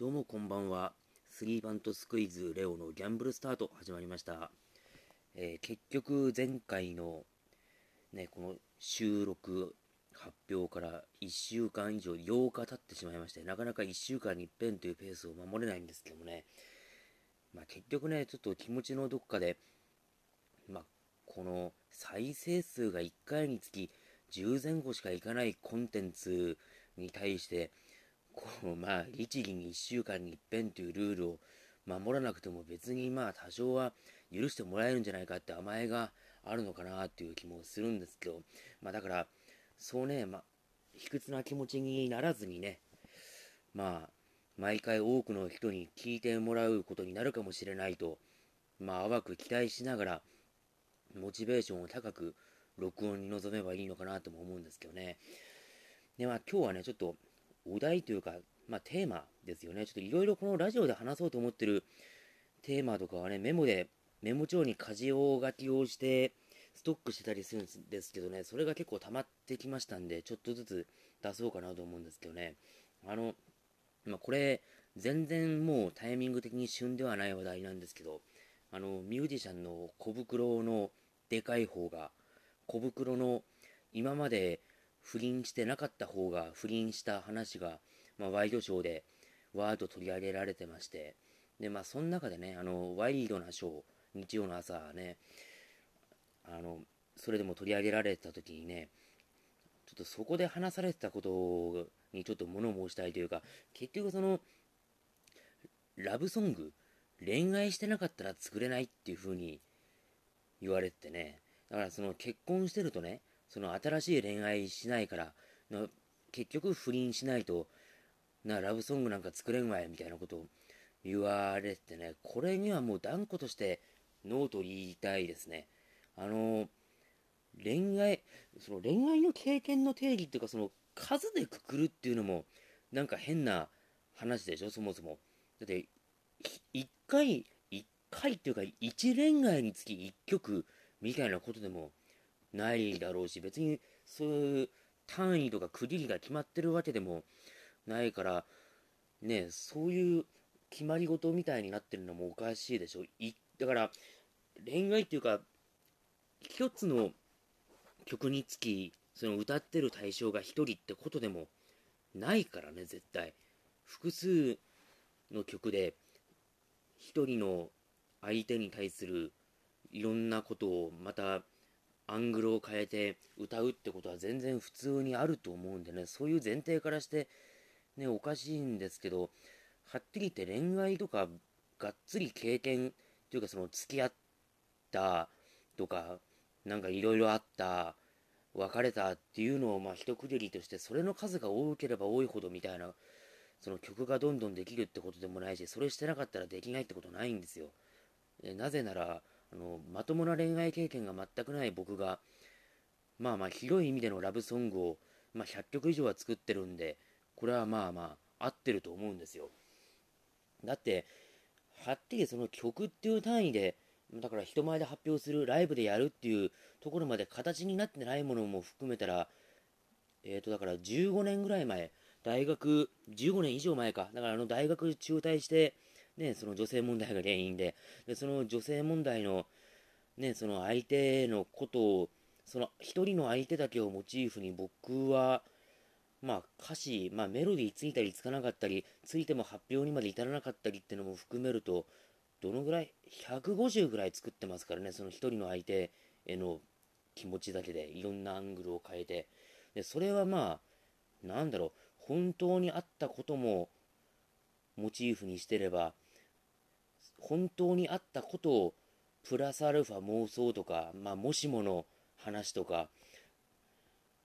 どうもこんばんは。スリーバントスクイズレオのギャンブルスタート始まりました。えー結局前回のね、この収録発表から1週間以上8日経ってしまいまして、なかなか1週間に一遍というペースを守れないんですけどもね、まあ結局ね、ちょっと気持ちのどっかで、まあこの再生数が1回につき10前後しかいかないコンテンツに対して、こうまあ律儀に1週間に一遍というルールを守らなくても別にまあ多少は許してもらえるんじゃないかって甘えがあるのかなっていう気もするんですけど。まあだからそうねまあ卑屈な気持ちにならずにねまあ毎回多くの人に聞いてもらうことになるかもしれないとまあ淡く期待しながらモチベーションを高く録音に臨めばいいのかなとも思うんですけどね。でまあ今日はねちょっとお題というか、まあ、テーマですよね。ちょっといろいろこのラジオで話そうと思ってるテーマとかはね、メモで、メモ帳に箇条書きをして、ストックしてたりするんですけどね、それが結構溜まってきましたんで、ちょっとずつ出そうかなと思うんですけどね。あの、まあ、これ、全然もうタイミング的に旬ではない話題なんですけど、あの、ミュージシャンの小袋のでかい方が、小袋の今まで不倫してなかった方が不倫した話が、まあ、ワイドショーでわーっと取り上げられてましてでまあその中でねあのワイドなショー日曜の朝ねあのそれでも取り上げられた時にねちょっとそこで話されてたことにちょっと物申したいというか結局そのラブソング恋愛してなかったら作れないっていう風に言われててね。だからその結婚してるとねその新しい恋愛しないからな結局不倫しないとなラブソングなんか作れんわいみたいなことを言われてねこれにはもう断固としてノーと言いたいですね。あの恋愛その恋愛の経験の定義っていうかその数でくくるっていうのもなんか変な話でしょそもそも。だって1回1回っていうか1恋愛につき1曲みたいなことでもないだろうし別にそういう単位とか区切りが決まってるわけでもないからねそういう決まり事みたいになってるのもおかしいでしょ。だから恋愛っていうか一つの曲につきその歌ってる対象が一人ってことでもないからね絶対。複数の曲で一人の相手に対するいろんなことをまたアングルを変えて歌うってことは全然普通にあると思うんでねそういう前提からしてねおかしいんですけどはっきり言って恋愛とかがっつり経験というかその付き合ったとかなんかいろいろあった別れたっていうのをまあ一区切りとしてそれの数が多ければ多いほどみたいなその曲がどんどんできるってことでもないしそれしてなかったらできないってことないんですよ。えなぜならあのまともな恋愛経験が全くない僕がまあまあ広い意味でのラブソングを、まあ、100曲以上は作ってるんでこれはまあまあ合ってると思うんですよ。だってはっきりその曲っていう単位でだから人前で発表するライブでやるっていうところまで形になってないものも含めたらえーとだから15年ぐらい前大学15年以上前か。だからあの大学中退してね、その女性問題が原因で。でその女性問題の,、ね、その相手のことをその一人の相手だけをモチーフに僕は、まあ、歌詞、まあ、メロディーついたりつかなかったりついても発表にまで至らなかったりってのも含めるとどのぐらい150ぐらい作ってますからねその一人の相手への気持ちだけでいろんなアングルを変えて。でそれはまあなんだろう本当にあったこともモチーフにしてれば本当にあったことをプラスアルファ妄想とか、まあ、もしもの話とか、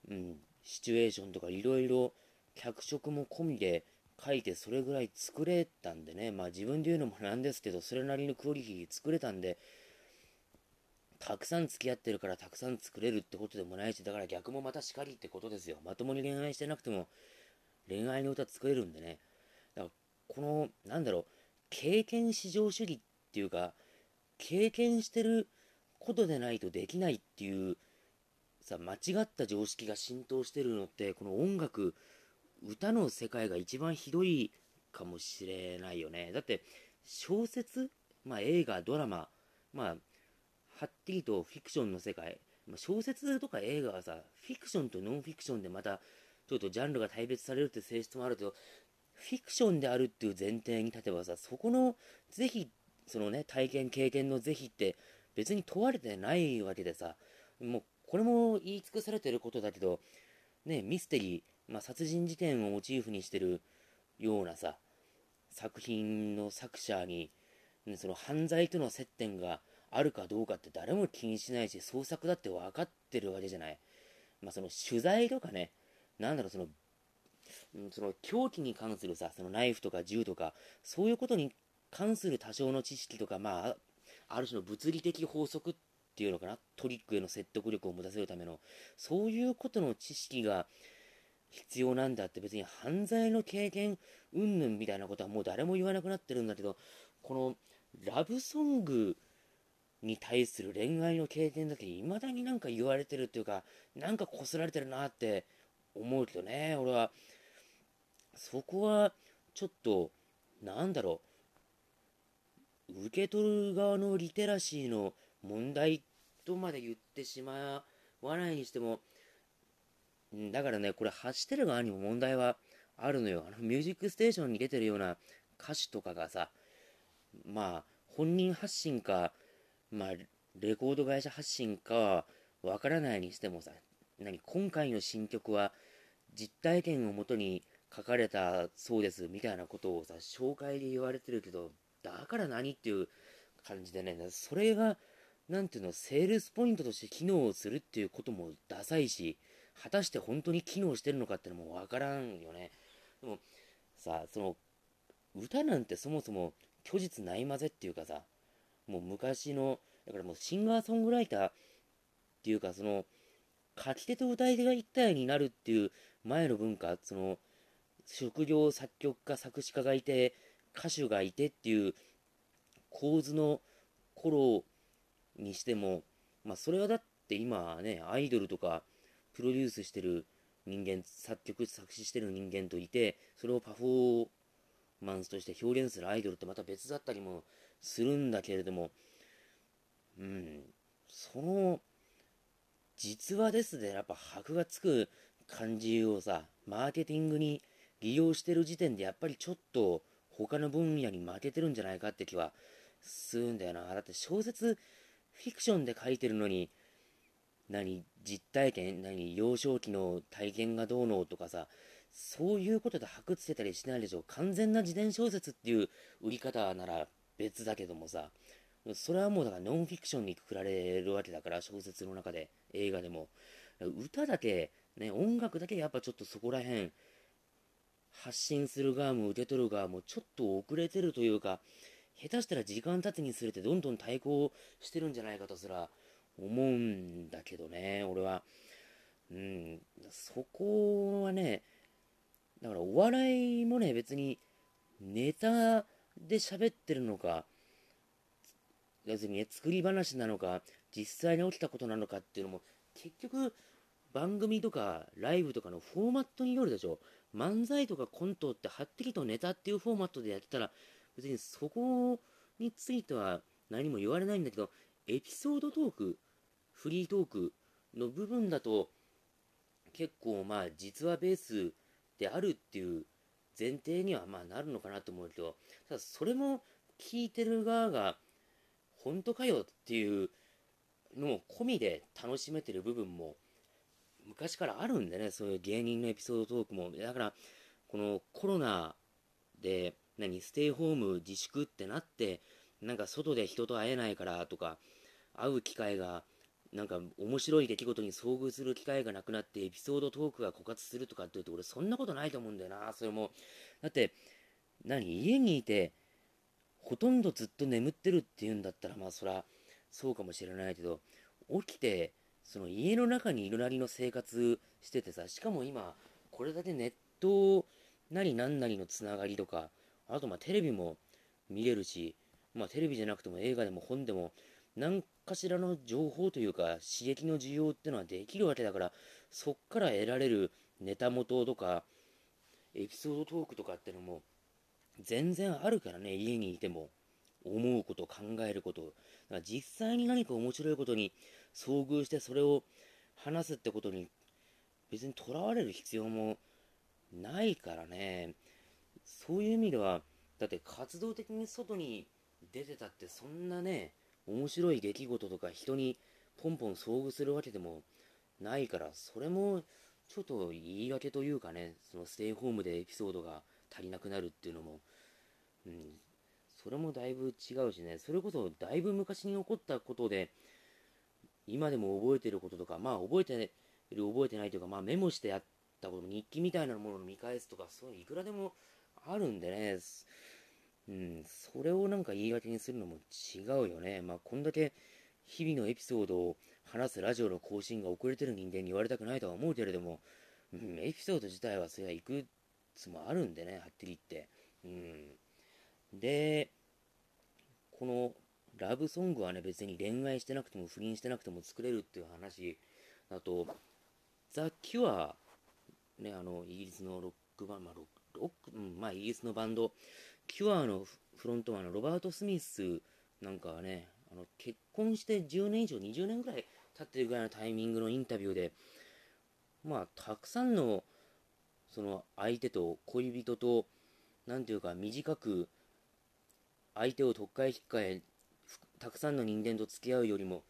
うん、シチュエーションとかいろいろ脚色も込みで書いてそれぐらい作れたんでね、まあ自分で言うのもなんですけど、それなりのクオリティ作れたんで、たくさん付き合ってるからたくさん作れるってことでもないし、だから逆もまたしかりってことですよ。まともに恋愛してなくても恋愛の歌作れるんでね。だからこの、なんだろう、経験至上主義っていうか、経験してることでないとできないっていう、さ、間違った常識が浸透してるのって、この音楽、歌の世界が一番ひどいかもしれないよね。だって、小説、まあ、映画、ドラマ、まあ、はっきりとフィクションの世界、まあ、小説とか映画はさ、フィクションとノンフィクションでまた、ちょっとジャンルが対別されるって性質もあるけど、フィクションであるっていう前提に立てばさ、そこの是非、そのね、体験、経験の是非って別に問われてないわけでさ、もうこれも言い尽くされてることだけど、ね、ミステリー、まあ、殺人事件をモチーフにしてるようなさ、作品の作者に、ね、その犯罪との接点があるかどうかって誰も気にしないし、創作だって分かってるわけじゃない。まあ、その取材とかね、なんだろう、その、その凶器に関するさ、そのナイフとか銃とか、そういうことに関する多少の知識とか、まあ、ある種の物理的法則っていうのかな、トリックへの説得力を持たせるための、そういうことの知識が必要なんだって別に犯罪の経験云々みたいなことはもう誰も言わなくなってるんだけど、このラブソングに対する恋愛の経験だけ未だになんか言われてるっていうか、なんかこすられてるなって思うけどね、俺は、そこはちょっと、なんだろう、受け取る側のリテラシーの問題とまで言ってしまわないにしても、だからね、これ走ってる側にも問題はあるのよ。あの、ミュージックステーションに出てるような歌手とかがさ、まあ、本人発信か、まあ、レコード会社発信かはわからないにしてもさ、何、今回の新曲は実体験をもとに書かれたそうですみたいなことをさ、紹介で言われてるけど、だから何っていう感じでね、それが、なんていうの、セールスポイントとして機能するっていうこともダサいし、果たして本当に機能してるのかってのもわからんよね。でも、さ、その、歌なんてそもそも虚実ないまぜっていうかさ、もう昔の、だからもうシンガーソングライターっていうか、その、書き手と歌い手が一体になるっていう前の文化、その、職業作曲家、作詞家がいて、歌手がいてっていう構図の頃にしても、まあそれはだって今ね、アイドルとかプロデュースしてる人間、作曲、作詞してる人間といて、それをパフォーマンスとして表現するアイドルってまた別だったりもするんだけれども、うん、その、実話ですで、やっぱ箔がつく感じをさ、マーケティングに利用してる時点で、やっぱりちょっと他の分野に負けてるんじゃないかって気はするんだよな。だって小説、フィクションで書いてるのに、何、実体験、何、幼少期の体験がどうのとかさ、そういうことで白つけたりしないでしょ。完全な自伝小説っていう売り方なら別だけどもさ、それはもうだからノンフィクションにくくられるわけだから、小説の中で、映画でも。歌だけ、ね、音楽だけやっぱちょっとそこら辺、発信する側も受け取る側もちょっと遅れてるというか、下手したら時間経つにつれてどんどん対抗してるんじゃないかとすら思うんだけどね、俺は。うん、そこはね、だからお笑いもね、別にネタで喋ってるのか、別にね、作り話なのか、実際に起きたことなのかっていうのも、結局、番組とかライブとかのフォーマットによるでしょ。漫才とかコントってはっきりとネタっていうフォーマットでやってたら、別にそこについては何も言われないんだけど、エピソードトーク、フリートークの部分だと、結構まあ実話ベースであるっていう前提にはまあなるのかなと思うけど、ただそれも聞いてる側が本当かよっていうのも込みで楽しめてる部分も昔からあるんでね、そういう芸人のエピソードトークも。だから、このコロナで、何、ステイホーム自粛ってなって、なんか外で人と会えないからとか、会う機会が、なんか面白い出来事に遭遇する機会がなくなってエピソードトークが枯渇するとかって言うと俺そんなことないと思うんだよな、それも。だって、何、家にいて、ほとんどずっと眠ってるっていうんだったら、まあそら、そうかもしれないけど、起きて、その家の中にいるなりの生活しててさ、しかも今、これだけネットなりなんなりのつながりとか、あとまあテレビも見れるし、まあテレビじゃなくても映画でも本でも、何かしらの情報というか刺激の需要ってのはできるわけだから、そっから得られるネタ元とか、エピソードトークとかってのも、全然あるからね、家にいても。思うこと、考えること。だから実際に何か面白いことに遭遇してそれを話すってことに別にとらわれる必要もないからね。そういう意味では、だって活動的に外に出てたってそんなね、面白い出来事とか人にポンポン遭遇するわけでもないから、それもちょっと言い訳というかね、そのステイホームでエピソードが足りなくなるっていうのも、うん、それもだいぶ違うしね、それこそだいぶ昔に起こったことで、今でも覚えてることとか、まあ覚えてる覚えてないというか、まあメモしてやったこと、日記みたいなものを見返すとか、そういういくらでもあるんでね、うん、それをなんか言い訳にするのも違うよね。まあこんだけ日々のエピソードを話すラジオの更新が遅れてる人間に言われたくないとは思うけれども、うん、エピソード自体はそれはいくつもあるんでね、はっきり言って。うんで、このラブソングはね、別に恋愛してなくても不倫してなくても作れるっていう話だと、ザ・キュア、ね、あの、イギリスのロックバンド、まあ、ロック、うん、まあ、イギリスのバンド、キュアのフロントマンのロバート・スミスなんかはね、あの結婚して10年以上、20年ぐらい経ってるぐらいのタイミングのインタビューで、まあ、たくさんの、その相手と恋人と、なんていうか、短く相手を特っかえ引っかえたくさんの人間と付き合うよりも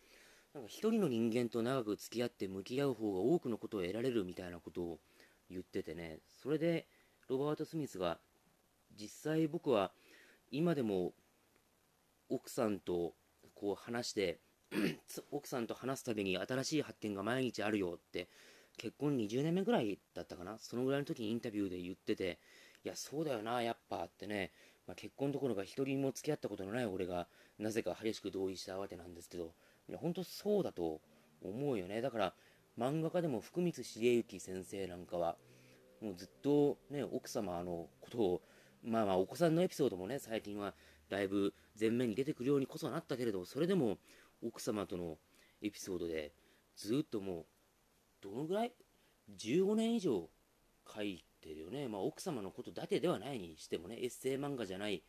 なんか一人の人間と長く付き合って向き合う方が多くのことを得られるみたいなことを言っててね。それでロバート・スミスが実際僕は今でも奥さんとこう話して 奥さんと話すたびに新しい発見が毎日あるよって結婚20年目ぐらいだったかな？そのぐらいの時にインタビューで言ってていやそうだよなやっぱってね。まあ、結婚どころか一人も付き合ったことのない俺がなぜか激しく同意したわけなんですけど、いや、本当そうだと思うよね。だから、漫画家でも福光茂之先生なんかは、もうずっとね、奥様のことを、まあまあ、お子さんのエピソードもね、最近はだいぶ前面に出てくるようにこそなったけれど、それでも奥様とのエピソードで、ずっともう、どのぐらい ?15 年以上書いてるよね。まあ、奥様のことだけではないにしてもね、エッセイ漫画じゃない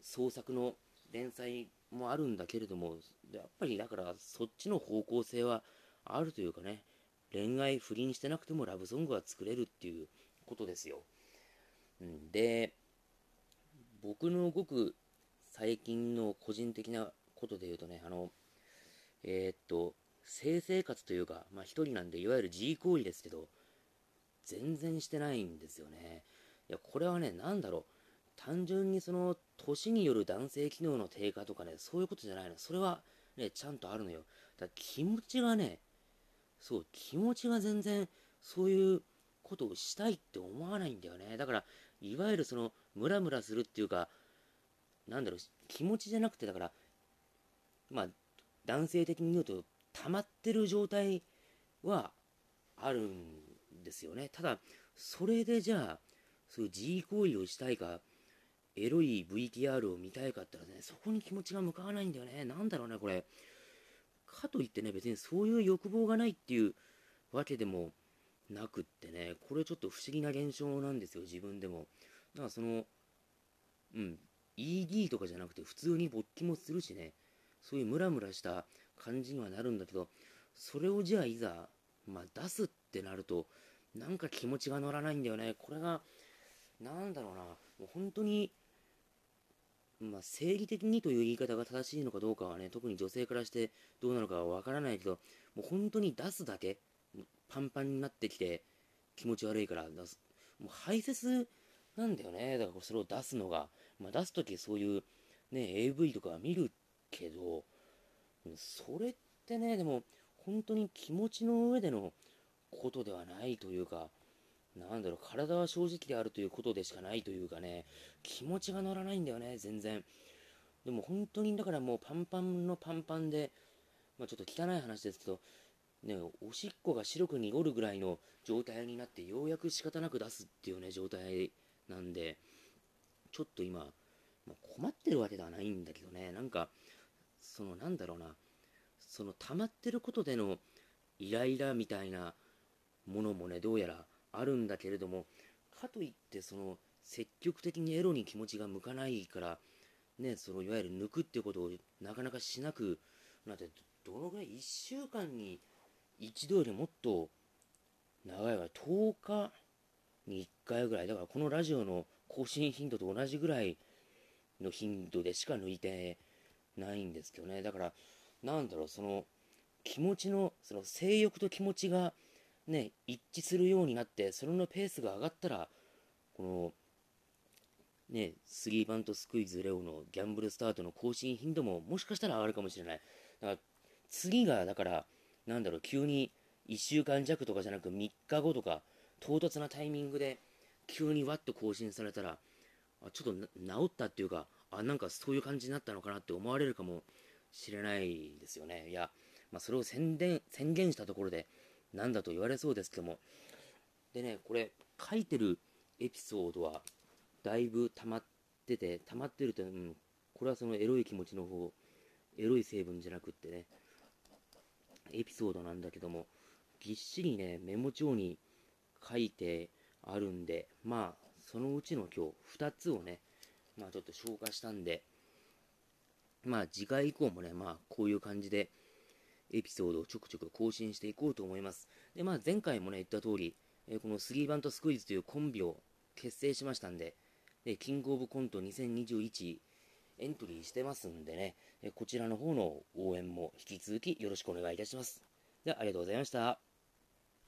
創作の連載もあるんだけれども、やっぱりだからそっちの方向性はあるというかね、恋愛不倫してなくてもラブソングは作れるっていうことですよ。うん、で、僕のごく最近の個人的なことで言うとね、あの、えー、っと、性生活というか、まあ一人なんでいわゆる G 行為ですけど、全然してないんですよね。いや、これはね、なんだろう。単純にその、年による男性機能の低下とかね、そういうことじゃないの。それはね、ちゃんとあるのよ。だから気持ちがね、そう、気持ちが全然、そういうことをしたいって思わないんだよね。だから、いわゆるその、ムラムラするっていうか、なんだろう、気持ちじゃなくて、だから、まあ、男性的に言うと、溜まってる状態はあるんですよね。ただ、それでじゃあ、そういう G 行為をしたいか、エロい VTR を見たいかって言ったらね、そこに気持ちが向かわないんだよね。なんだろうね、これ。かといってね、別にそういう欲望がないっていうわけでもなくってね、これちょっと不思議な現象なんですよ、自分でも。だからその、うん、ED とかじゃなくて普通に勃起もするしね、そういうムラムラした感じにはなるんだけど、それをじゃあいざ、まあ、出すってなると、なんか気持ちが乗らないんだよね。これが、なんだろうな、もう本当に、まあ、生理的にという言い方が正しいのかどうかはね、特に女性からしてどうなのかはわからないけど、もう本当に出すだけ、パンパンになってきて気持ち悪いから出す。もう排泄なんだよね。だからそれを出すのが。まあ、出すときそういうね、AV とか見るけど、それってね、でも本当に気持ちの上でのことではないというか、なんだろう、体は正直であるということでしかないというかね、気持ちが乗らないんだよね、全然。でも本当に、だからもうパンパンのパンパンで、まあ、ちょっと汚い話ですけど、ね、おしっこが白く濁るぐらいの状態になって、ようやく仕方なく出すっていうね、状態なんで、ちょっと今、まあ、困ってるわけではないんだけどね、なんか、そのなんだろうな、その溜まってることでのイライラみたいなものもね、どうやらあるんだけれども、かといって、その、積極的にエロに気持ちが向かないから、ね、そのいわゆる抜くってことをなかなかしなくなって、どのぐらい1週間に一度よりもっと長いわ、10日に1回ぐらい、だからこのラジオの更新頻度と同じぐらいの頻度でしか抜いてないんですけどね。だから、なんだろう、その気持ちの、その性欲と気持ちがね、一致するようになって、それのペースが上がったら、この、ね、スリーバントスクイズレオのギャンブルスタートの更新頻度ももしかしたら上がるかもしれない。だから次が、だから、なんだろう、急に1週間弱とかじゃなく3日後とか、唐突なタイミングで急にわっと更新されたら、あちょっと治ったっていうか、あ、なんかそういう感じになったのかなって思われるかもしれないですよね。いや、まあ、それを宣伝宣言したところで、なんだと言われそうですけども。でね、これ、書いてるエピソードは、だいぶ溜まってて、溜まってると、うん、これはそのエロい気持ちの方、エロい成分じゃなくってね、エピソードなんだけども、ぎっしりね、メモ帳に書いてあるんで、まあ、そのうちの今日2つをね、まあちょっと消化したんで、まあ次回以降もね、まあこういう感じでエピソードをちょくちょく更新していこうと思います。で、まあ前回もね、言った通り、えー、このスリーバントスクイズというコンビを結成しましたんで、で、キングオブコント2021エントリーしてますんでね、えこちらの方の応援も引き続きよろしくお願いいたします。では、ありがとうございました。